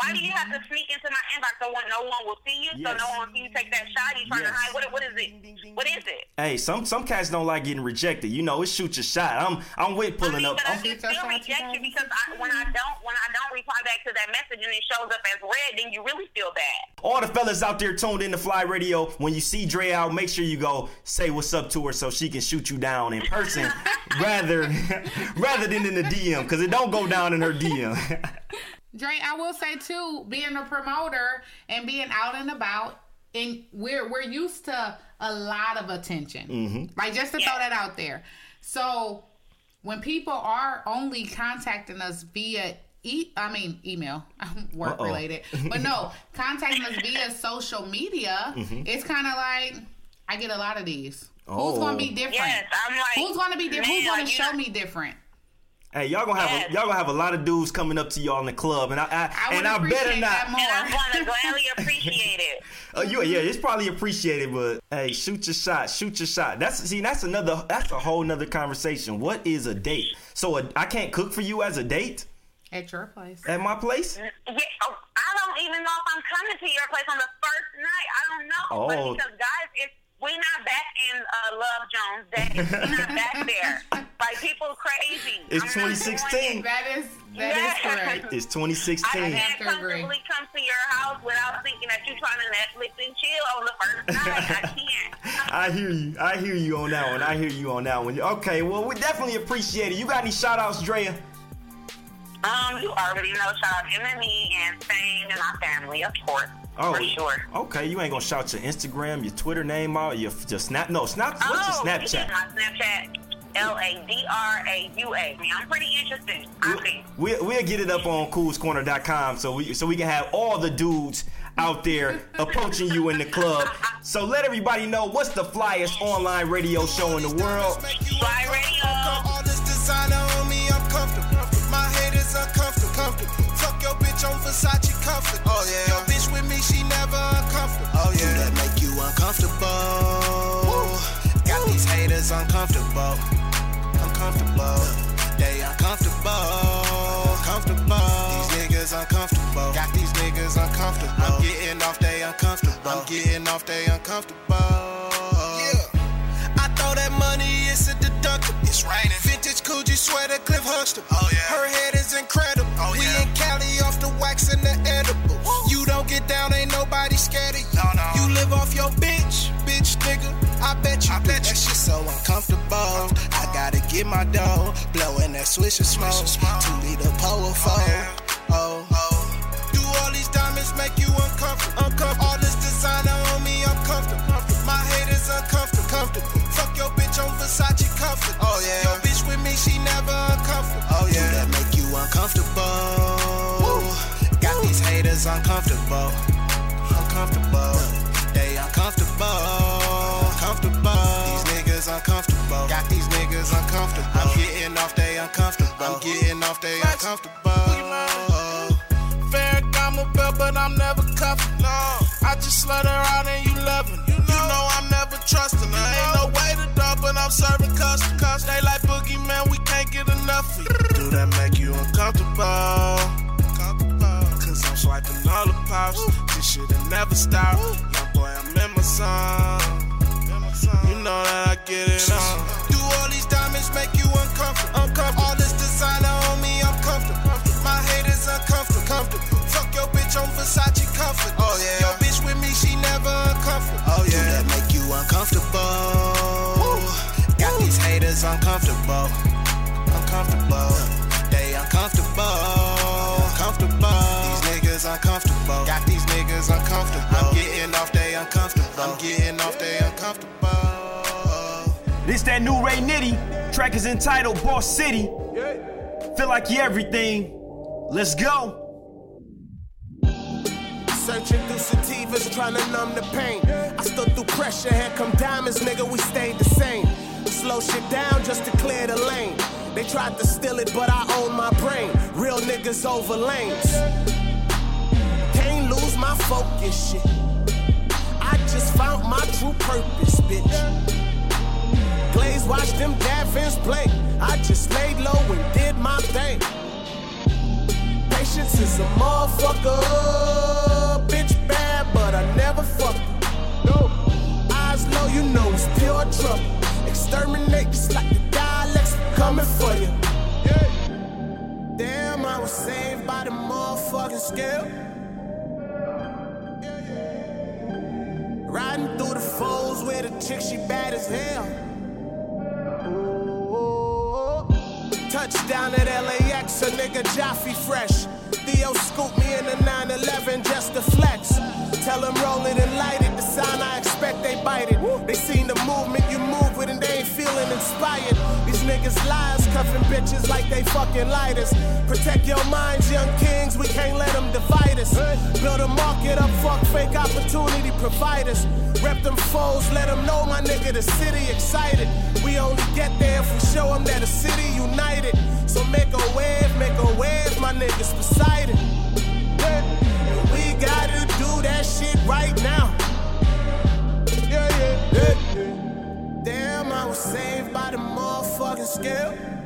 Speaker 25: Why do you have to sneak into my inbox so one, no one will see you? So no one will see you take that shot. You trying to hide? What, what is it? What is it?
Speaker 2: Hey, some some cats don't like getting rejected. You know, it's shoot your shot. I'm I'm with pulling up.
Speaker 25: But I
Speaker 2: I'm-
Speaker 25: can still reject you because I, when I don't when I don't reply back to that message and it shows up as red, then you really feel bad.
Speaker 2: all the fellas out there tuned in to FLYE Radio, when you see Dre out, make sure you go say what's up to her so she can shoot you down in person rather rather than in the DM because it don't go down in her DM.
Speaker 17: Dre, I will say too, being a promoter and being out and about, and we're we're used to a lot of attention.
Speaker 2: Mhm.
Speaker 17: Like just to throw that out there. So when people are only contacting us via e I mean email, work
Speaker 26: Uh-oh.
Speaker 17: related. But no, contacting us via social media,
Speaker 2: Mm-hmm.
Speaker 26: Mhm.
Speaker 17: it's kind of like I get a lot of these.
Speaker 2: Oh.
Speaker 17: Who's going to be different?
Speaker 25: Yes, I'm like,
Speaker 17: Who's going to be different? Who's going to
Speaker 25: like,
Speaker 17: show
Speaker 25: know-
Speaker 17: me different?
Speaker 2: Hey, y'all gonna have a, y'all gonna have a lot of dudes coming up to y'all in the club, and I, I,
Speaker 17: I
Speaker 2: and
Speaker 17: would
Speaker 2: I better
Speaker 17: appreciate
Speaker 2: not.
Speaker 17: that.
Speaker 25: And I'm going to gladly appreciate it.
Speaker 2: Uh, you, yeah, it's probably appreciated, but hey, shoot your shot, shoot your shot. That's see, that's another, that's a whole nother conversation. What is a date? So a, I can't cook for you as a date
Speaker 17: At your place.
Speaker 2: at my place?
Speaker 25: Yeah, oh, I don't even know if I'm coming to your place on the first night. I don't know.
Speaker 2: Oh.
Speaker 25: But because guys, it's we not back in uh, Love Jones days. We're not back there. Like people crazy.
Speaker 2: It's
Speaker 25: I'm
Speaker 2: 2016.
Speaker 25: it.
Speaker 17: That is that
Speaker 25: Yeah.
Speaker 17: is correct.
Speaker 2: It's
Speaker 25: I
Speaker 2: 2016.
Speaker 25: can't comfortably come to your house without thinking that you're trying to Netflix and chill on the first night. I can't.
Speaker 2: I hear you. I hear you on that one. I hear you on that one. Okay, well, we definitely appreciate it. You got any shout outs, Drea?
Speaker 25: Um, you already know. Shout out Emily and Fame and my family, of course.
Speaker 2: Oh,
Speaker 25: For sure.
Speaker 2: Okay, you ain't gonna shout your Instagram, your Twitter name out, your, your Snap. No, Snap. What's
Speaker 25: oh,
Speaker 2: your
Speaker 25: this is
Speaker 2: Snapchat?
Speaker 25: my Snapchat. L A D R A U A. I'm pretty interested. I see.
Speaker 2: We'll, we'll get it up on coolscorner.com so we so we can have all the dudes out there approaching you in the club. So let everybody know what's the flyest online radio show in the world.
Speaker 25: FLYE Radio.
Speaker 5: Versace comfort. Oh yeah. Your bitch with me, she never uncomfortable. Oh yeah. Do that make you uncomfortable? Got these haters uncomfortable. Uncomfortable. They uncomfortable. Comfortable. These niggas uncomfortable. Got these niggas uncomfortable. I'm getting off, they uncomfortable. I'm getting off, they uncomfortable. Yeah. I throw that money, it's a deductible. It's raining. Vintage Coogi sweater, Cliff Huxtable. Oh yeah. Her head is incredible. The and. You don't get down, ain't nobody scared of you. No, no. You live off your bitch, bitch nigga. I bet you. I bet that shit so uncomfortable. I gotta get my dough, blowing that swisher smoke. Two liter oh, power four. Oh, oh. Do all these diamonds make you uncomfortable? Uncomfortable. All this designer on me, I'm comfortable. My head is uncomfortable. Comfortable. Fuck your bitch on Versace comfort. Oh yeah. Your bitch with me, she never uncomfortable. Haters uncomfortable. Uncomfortable. They uncomfortable. Comfortable. These niggas uncomfortable. Got these niggas uncomfortable. I'm getting off, they uncomfortable. I'm getting off, they uncomfortable. Ferragamo belt, but I'm never cuffing. No, I just slut her out and you loving. You know, I'm never trusting. I ain't no way to dog, but I'm serving custom. Cause they like boogeyman, we can't get enough of you. Do that make you uncomfortable? popping lollipops. This shit ain't never stop. My boy, I'm in my song. You know that I get it on. Do all these diamonds make you uncomfortable? uncomfortable.
Speaker 12: All this
Speaker 4: designer on me, I'm comfortable. My haters uncomfortable. Comfortable. Fuck your bitch on Versace comfort.
Speaker 11: Oh yeah. Your bitch with me, she never uncomfortable. Oh yeah. Do
Speaker 12: that
Speaker 11: make you uncomfortable? Got these haters uncomfortable. Uncomfortable. They uncomfortable. Comfortable niggas uncomfortable. Got these niggas uncomfortable. I'm getting off, they uncomfortable. I'm getting off, they uncomfortable.
Speaker 2: This that
Speaker 12: new Ray Nitty. Track is entitled Boss City. Feel like you everything. Let's go.
Speaker 9: Searching through sativas, trying to numb the pain. I stood through pressure, had come diamonds, nigga, we stayed the same. Slow shit down just to clear the lane. They tried to steal it, but I own my brain. Real niggas over lanes. My focus, shit. I just found my true purpose, bitch. Glaze watched them Davins play. I just laid low and did my thing. Patience is a motherfucker. Bitch bad, but I never fuck. No. Eyes low, you know it's pure trouble. Exterminate just like the dialects coming for you. Yeah. Damn, I was saved by the motherfucking scale. Riding through the foes with a chick, she bad as hell. Touchdown at LAX, a nigga Jaffe fresh. Theo scooped me in the 911 just to flex. Tell them roll it and light it. The sign I expect they bite it. They seen the movement you move with and they ain't feeling inspired. These niggas liars, cuffing bitches like they fucking lighters. Protect your minds, young kings. We can't let them divide us. Build a market up, fuck fake opportunity providers. Rep them foes, let them know my nigga the city excited. We only get there if we show them that the city united. So make a wave, make a wave, my niggas beside it. We gotta do that shit right now. Yeah, yeah, yeah. Damn, I was saved by the motherfucking scale.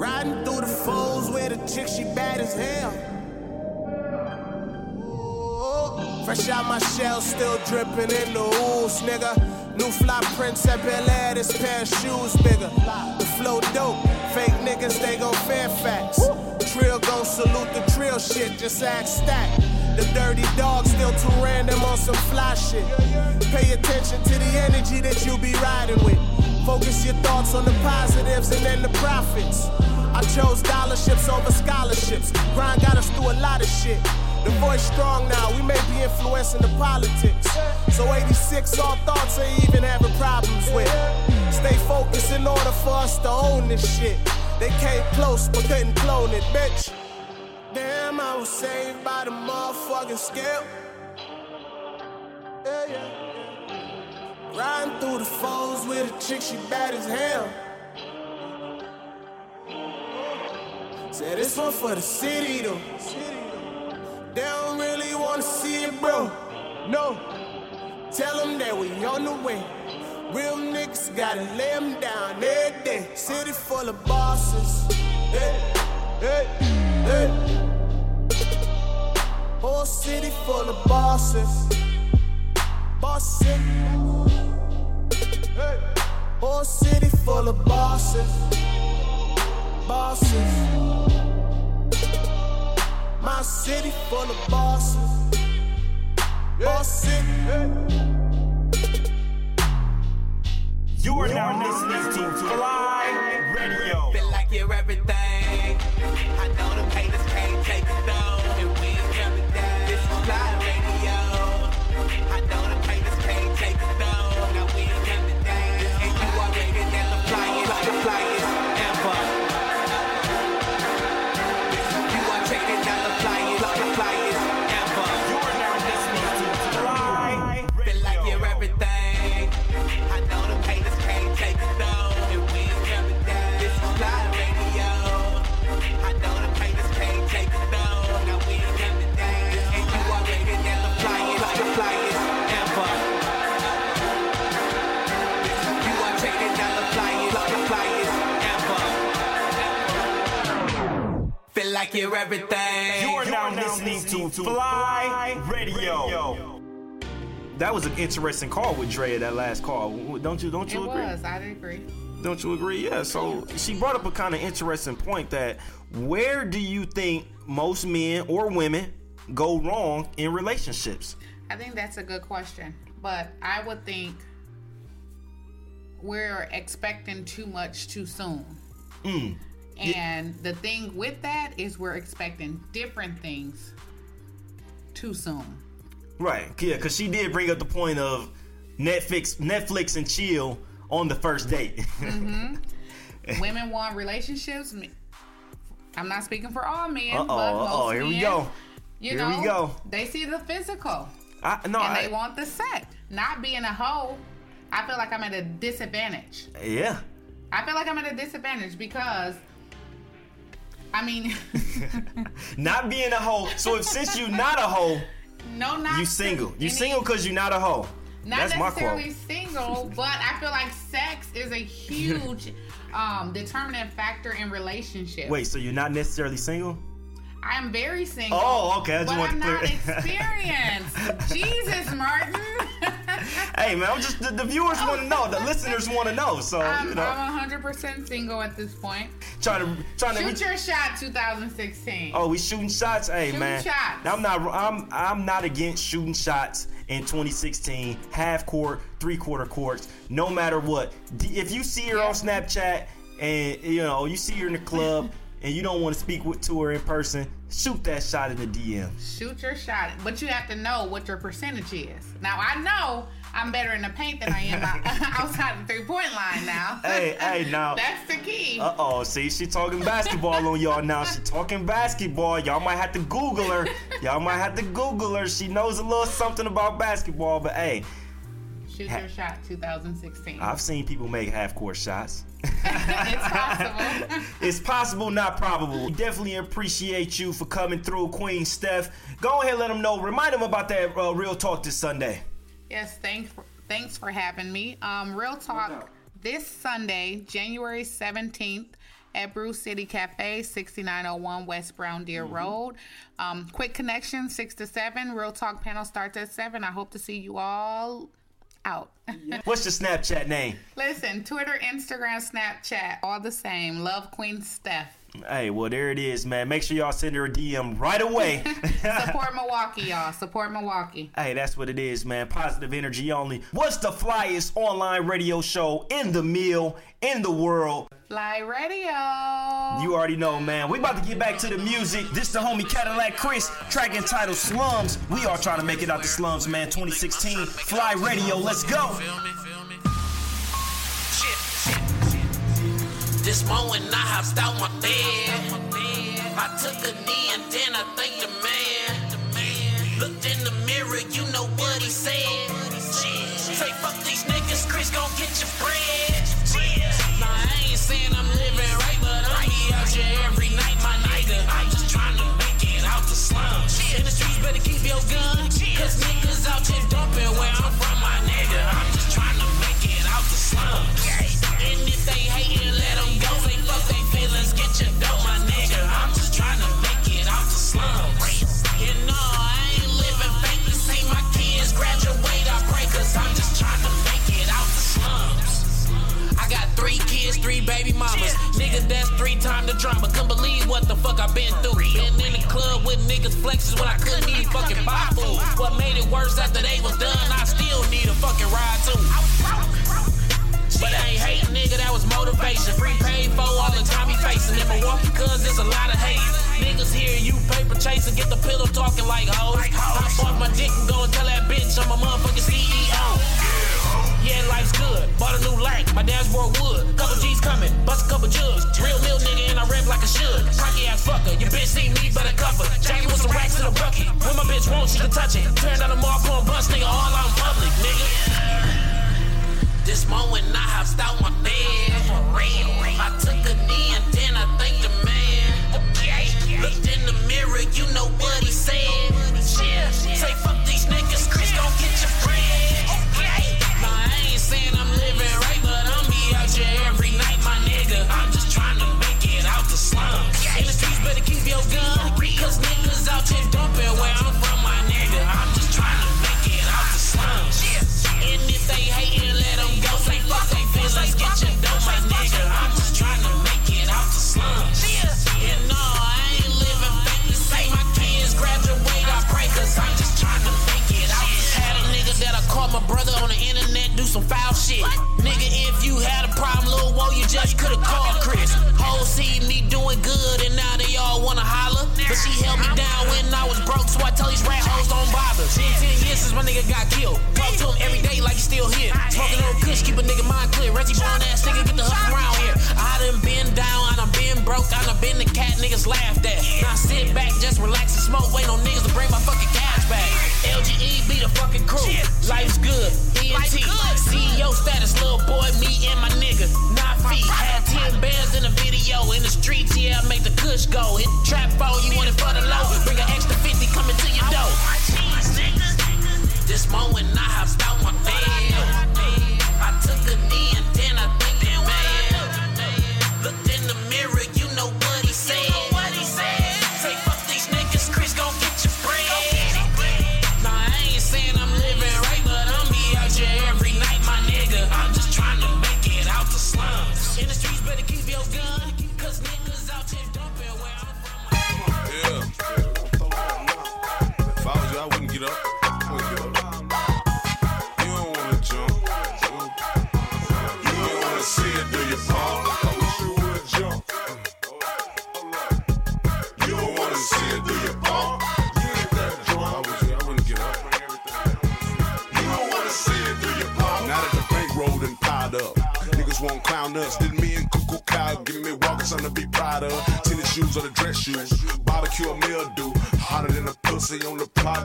Speaker 9: Riding through the foes with a chick, she bad as hell. Fresh out my shell, still dripping in the ooze, nigga. New fly prints at Bel Air, this pair of shoes bigger. The flow dope, fake niggas, they go Fairfax. Trill gon' salute the trill shit, just act stack. The dirty dog still too random on some fly shit. Pay attention to the energy that you be riding with. Focus your thoughts on the positives and then the profits. I chose scholarships over scholarships. Grind got us through a lot of shit. The voice strong now, we may be influencing the politics. So 86, all thoughts ain't even having problems with. Stay focused in order for us to own this shit. They came close but couldn't clone it, bitch. Damn, I was saved by the motherfucking scale. Yeah, yeah. Riding through the foes with a chick, she bad as hell. Said this one for the city though. They don't really wanna see it, bro. No. Tell them that we on the way. Real niggas gotta lay them down every day. City full of bosses. Hey, hey, hey. Whole city full of bosses. Bosses. Hey. Whole city full of bosses. Bosses. My city full of bosses. Boss city.
Speaker 12: You are now listening to FLYE Radio.
Speaker 1: Feel like you're everything. Feel like you're everything. You are
Speaker 12: now listening to FLYE Radio. That was an interesting call with Dre. That last call, don't you? Don't
Speaker 17: It
Speaker 12: you agree?
Speaker 17: was. I agree.
Speaker 12: Don't you agree? Yeah. So she brought up a kind of interesting point that where do you think most men or women go wrong in relationships?
Speaker 17: I think that's a good question, but I would think we're expecting too much too soon.
Speaker 12: Mm.
Speaker 17: And the thing with that is we're expecting different things too soon.
Speaker 12: Right. Yeah, because she did bring up the point of
Speaker 2: Netflix, Netflix and chill on the first date.
Speaker 17: mm-hmm. Women want relationships. I'm not speaking for all men, but most
Speaker 2: uh-oh, here we go.
Speaker 17: You
Speaker 2: Here
Speaker 17: know,
Speaker 2: we go.
Speaker 17: They see the physical,
Speaker 2: I, no,
Speaker 17: and
Speaker 2: I,
Speaker 17: they want the sex. Not being a hoe, I feel like I'm at a disadvantage.
Speaker 2: yeah.
Speaker 17: I feel like I'm at a disadvantage because, I mean,
Speaker 2: Not being a hoe. So if since you not a hoe,
Speaker 17: no, not
Speaker 2: you single. You single because you not a hoe.
Speaker 17: Not
Speaker 2: That's
Speaker 17: necessarily single, but I feel like sex is a huge um, determinant factor in relationships.
Speaker 2: Wait, so you're not necessarily single?
Speaker 17: I am very single.
Speaker 2: Oh, okay, I just
Speaker 17: but
Speaker 2: want
Speaker 17: I'm
Speaker 2: to
Speaker 17: not experienced. Jesus, Martin.
Speaker 2: Hey man, I'm just the, the viewers want to know, the listeners want to know. So
Speaker 17: I'm,
Speaker 2: you know,
Speaker 17: I'm 100% single at this point.
Speaker 2: trying to trying to.
Speaker 17: Shoot your shot, 2016.
Speaker 2: Oh, we shooting shots. Hey
Speaker 17: Shooting
Speaker 2: man,
Speaker 17: shots.
Speaker 2: I'm not. I'm I'm not against shooting shots in 2016. Half court, three quarter courts, no matter what. If you see her on Snapchat and you know you see her in the club and you don't want to speak with to her in person, shoot that shot in the DM.
Speaker 17: Shoot your shot, but you have to know what your percentage is. Now I know I'm better in the paint than I am outside the three point line now.
Speaker 2: Hey, hey, now.
Speaker 17: That's the key.
Speaker 2: Uh oh, see, she talking basketball on y'all now. She talking basketball. Y'all might have to Google her. Y'all might have to Google her. She knows a little something about basketball, but hey,
Speaker 17: Shoot your shot, 2016.
Speaker 2: I've seen people make half court shots.
Speaker 17: it's possible.
Speaker 2: It's possible, not probable. We definitely appreciate you for coming through, Queen Steph. Go ahead, let them know. Remind them about that uh, real talk this Sunday.
Speaker 17: Yes, thanks for, thanks for having me. Um, Real Talk this Sunday, January 17th at Brew City Cafe, 6901 West Brown Deer Road. Um, quick connection, 6 to 7. Real Talk panel starts at 7. I hope to see you all out.
Speaker 2: What's your Snapchat name?
Speaker 17: Listen, Twitter, Instagram, Snapchat, all the same. Love Queen Steph.
Speaker 2: Hey, well, there it is, man. Make sure y'all send her a DM right away.
Speaker 17: Support Milwaukee, y'all. Support Milwaukee.
Speaker 2: Hey, that's what it is, man. Positive energy only. What's the flyest online radio show in the mill, in the world?
Speaker 17: FLYE Radio.
Speaker 2: You already know, man. We about to get back to the music. This the homie Cadillac Chris, track entitled Slums. We are trying to make it out the slums, man. 2016, FLYE Radio. Let's go.
Speaker 27: This morning I hopped out my bed. I took a knee and then I thanked the man. Looked in the mirror, you know what he said. Say fuck these niggas, Chris gon' get your bread. Nah, I ain't saying I'm living right, but I be out here every night, my nigga. I'm just trying to make it out the slums. In the streets, better keep your gun. Cause niggas out here dumping where I'm from, my nigga. I'm just trying to make it out the slums. And if they hating, three baby mamas. Nigga, that's three times the drama. Couldn't believe what the fuck I've been through. Been in the club with niggas flexes when I couldn't even fucking buy food. What made it worse after they was done, I still need a fucking ride too. But I ain't hating, nigga, that was motivation. Free paid for all the time he facing. In Milwaukee, cuz there's a lot of hate. Niggas hear you paper chasing, get the pillow talking like hoes. Hop off my dick and go and tell that bitch I'm a motherfucking CEO. Yeah, life's good. Bought a new Lank, my dashboard wood. Couple G's coming, bust a couple jugs. Real mill nigga and I rap like I should. Cocky ass fucker, your bitch see me, better her. Jackie with some racks in a bucket. When my bitch won't, she can touch it. Turn down the mark on bus, nigga, all out in public, nigga. This moment I hopped out my bed. I took a knee and then I thanked the man. Looked in the mirror, you know what he said. Say fuck these niggas, Chris gon' get your saying I'm living right, but I'm be out here every night, my nigga. I'm just trying to make it out the slums. In the streets, better keep your gun. Cause niggas out here dumping where I'm from, my nigga. I'm just trying to make it out the slums. And if they hating, let them go. Say fuck they feelings, get your dough, my nigga. I'm just trying to make it out the slums. And no, I ain't living fake to say my kids graduate. I pray, cause I'm just trying to make it out. Had a nigga that I caught my brother on the internet some foul shit. What? Nigga, if you had a problem, Lil Woe, you just could've called Chris. Whole see me doing good, and now they all wanna holler. But she held me down when I was broke, so I tell these rat hoes don't bother. Ten years since my nigga got killed. Talk to him every day like he's still here. Smoking on Kush, keep a nigga mind clear. Reggie Brown ass nigga, get the hook around here. I done been down, I done been broke, I done been the cat niggas laughed at. Now I sit back, just relax and smoke, wait on niggas to bring my fucking cash back. LGE be the fucking crew. Life's good. ENT. CEO status, little boy, me and my nigga. Nine feet. Had ten bands in the video. In the streets, yeah, I make the kush go. Hit the trap phone, you want it for the low. Bring an extra 50 coming to your door. This moment I hopped out my bed. I took a knee and then I think
Speaker 28: they made.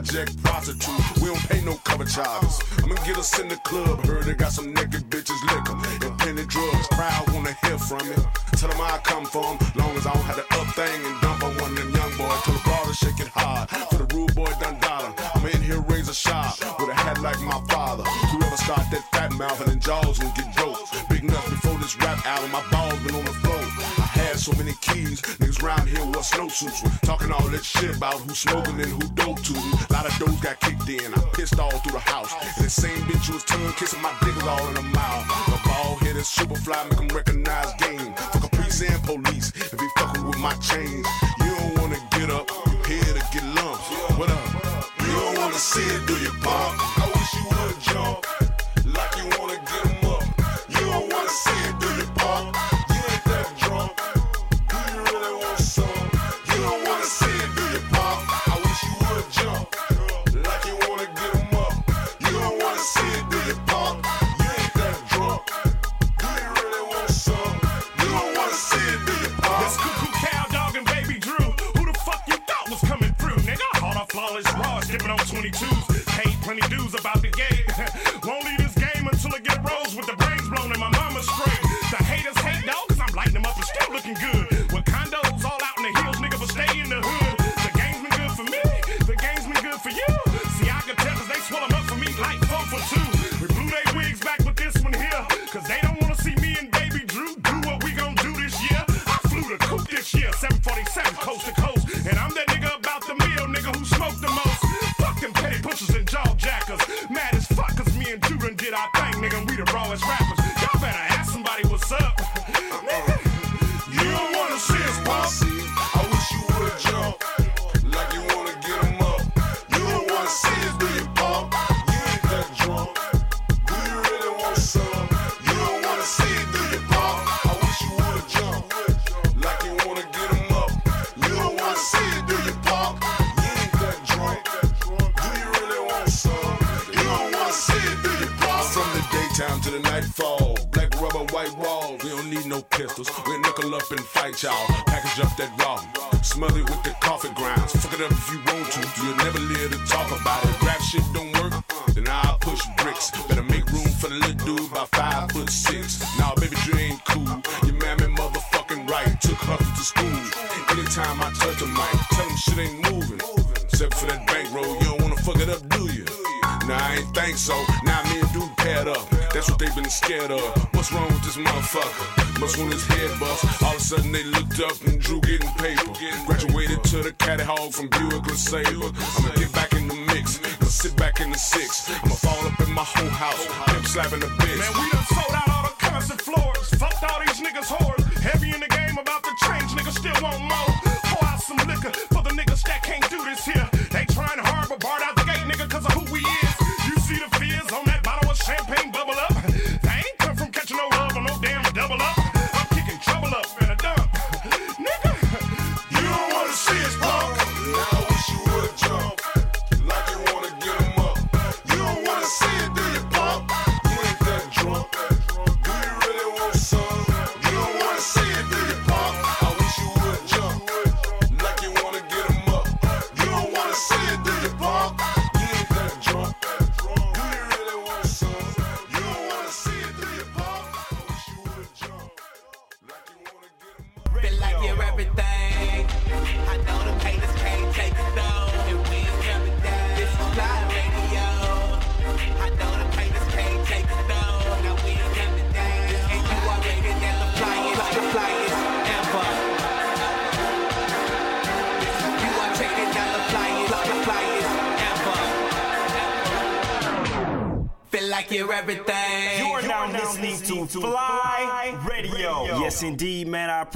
Speaker 28: project prostitute. We don't pay no cover charges. I'ma get us in the club, her shit about who smoking and who dope to. A lot of those got kicked in. I pissed all through the house. And the same bitch was tongue kissing my dick was all in her mouth. My ball headed super fly, make 'em recognize game. For Caprice and police, if you fucking with my chains. You don't wanna get up, you here to get lumps. What up?
Speaker 29: You don't wanna see it, do you,
Speaker 30: punk? choose. Paid plenty dudes about the game. Won't leave this game until I get rose with the brains blown in
Speaker 28: my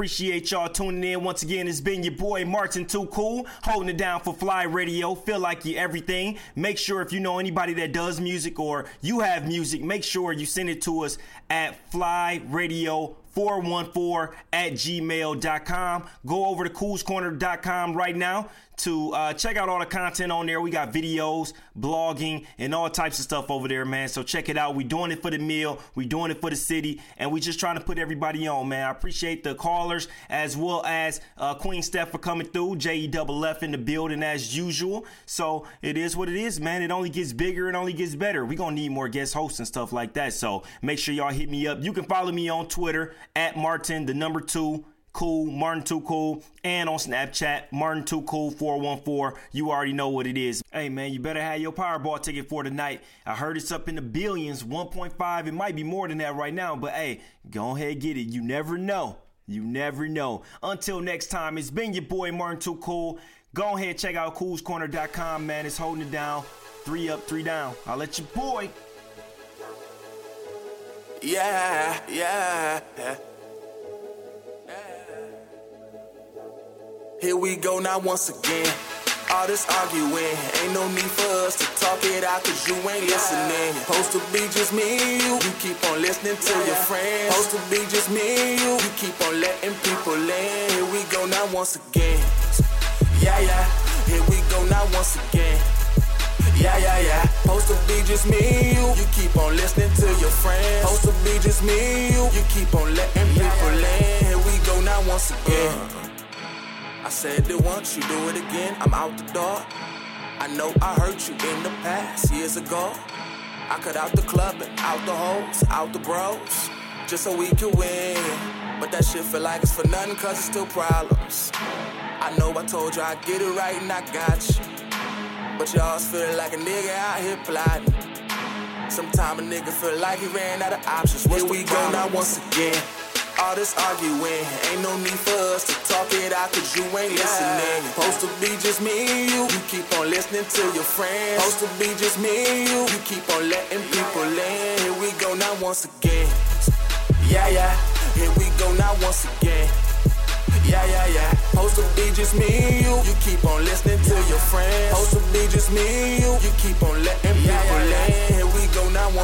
Speaker 2: appreciate y'all tuning in once again. It's been your boy Martin Too Cool holding it down for FLYE Radio. Feel like you everything. Make sure if you know anybody that does music or you have music, make sure you send it to us at FLYE Radio 414 at gmail.com. Go over to coolscorner.com right now to uh, check out all the content on there. We got videos, blogging, and all types of stuff over there, man. So check it out. We doing it for the meal, we doing it for the city, and we just trying to put everybody on, man. I appreciate the callers as well as uh, Queen Steph for coming through. J E double F in the building as usual. So it is what it is, man. It only gets bigger, it only gets better. We gonna need more guest hosts and stuff like that. So make sure y'all hit me up. You can follow me on Twitter at Martin the number two cool martin too cool and on snapchat martin too cool 414 you already know what it is. Hey man you better have your powerball ticket for tonight. I heard it's up in the billions 1.5 it might be more than that right now but hey go ahead get it. You never know. You never know. Until next time it's been your boy martin too cool. Go ahead check out coolscorner.com man. It's holding it down. Three up three down. I'll let your boy.
Speaker 5: Yeah, yeah, yeah. Here we go now once again. All this arguing, ain't no need for us to talk it out cause you ain't listening. Supposed to be just me and you, you keep on listening to your friends. Supposed to be just me and you, you keep on letting people in. Here we go now once again. Yeah, yeah, here we go now once again. Yeah, yeah, yeah. Supposed to be just me and you, you keep on listening to your friends. Supposed to be just me and you, you keep on letting people in. Here we go now once again. Uh-huh. I said that once you do it again, I'm out the door. I know I hurt you in the past, years ago. I cut out the club and out the hoes, out the bros, just so we could win. But that shit feel like it's for nothing, cause it's still problems. I know I told you I'd get it right and I got you. But y'all feel like a nigga out here plotting. Sometime a nigga feel like he ran out of options. Here we go now once again. All this arguing, ain't no need for us to talk it out cause you ain't listening. Supposed to be just me and you, you keep on listening to your friends. Supposed to be just me and you, you keep on letting people in. Here we go now once again. Yeah, yeah, here we go now once again. Yeah, yeah, yeah. Supposed to be just me and you. You keep on listening to your friends. Supposed to be just me and you.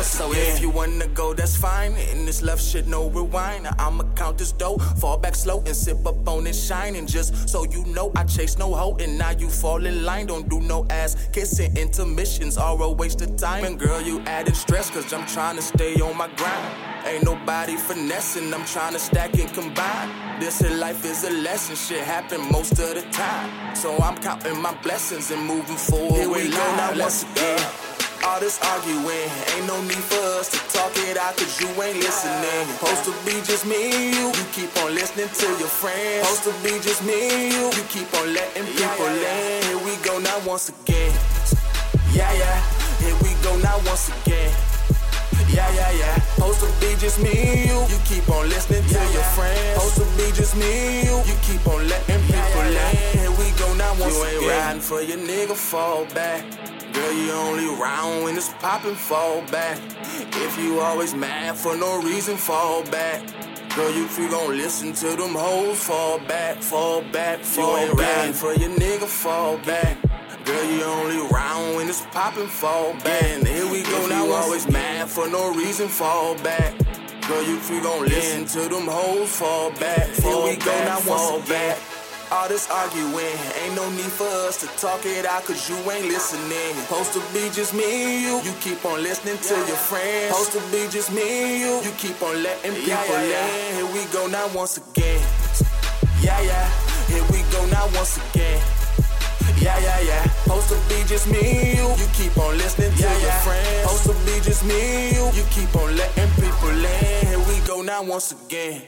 Speaker 5: So again. if you wanna go, that's fine. In this left shit, no rewind. I'ma count this dough, fall back slow and sip up on it shining. Just so you know, I chase no hoe and now you fall in line. Don't do no ass kissing. Intermissions are a waste of time. And girl, you added stress cause I'm trying to stay on my grind. Ain't nobody finessing, I'm trying to stack and combine. This in life is a lesson, shit happen most of the time. So I'm counting my blessings and moving forward. Here we go now once again. All this arguing, ain't no need for us to talk it out cause you ain't listening. Supposed to be just me and you, you keep on listening to your friends. Supposed to be just me and you, you keep on letting people in. Here we go now once again. Yeah, yeah, here we go now once again. Yeah, yeah, yeah. Supposed to be just me and you. You keep on listening to your friends. Supposed to be just me and you. You keep on letting people in. Here we go now once again. you ain't again. riding for your nigga, fall back. Girl, you only round when it's poppin', fall back. If you always mad for no reason, fall back. Girl, you free gon' listen to them hoes, fall back, fall back, fall you ain't back. riding for your nigga, fall back. Girl, you only round when it's poppin', fall back. And here we go if now, you always mad for no reason, fall back. Girl, you free gon' listen to them hoes, fall back. Fall here we go now, fall back. All this arguing, ain't no need for us to talk it out cause you ain't listening. Supposed to be just me and you, you keep on listening to your friends. Supposed to be just me and you, you keep on letting people in. Here we go now once again. Yeah, yeah, here we go now once again. Yeah, yeah, yeah. Supposed to be just me and you. You keep on listening to your friends. Supposed to be just me and you. You keep on letting people in. Here we go now once again.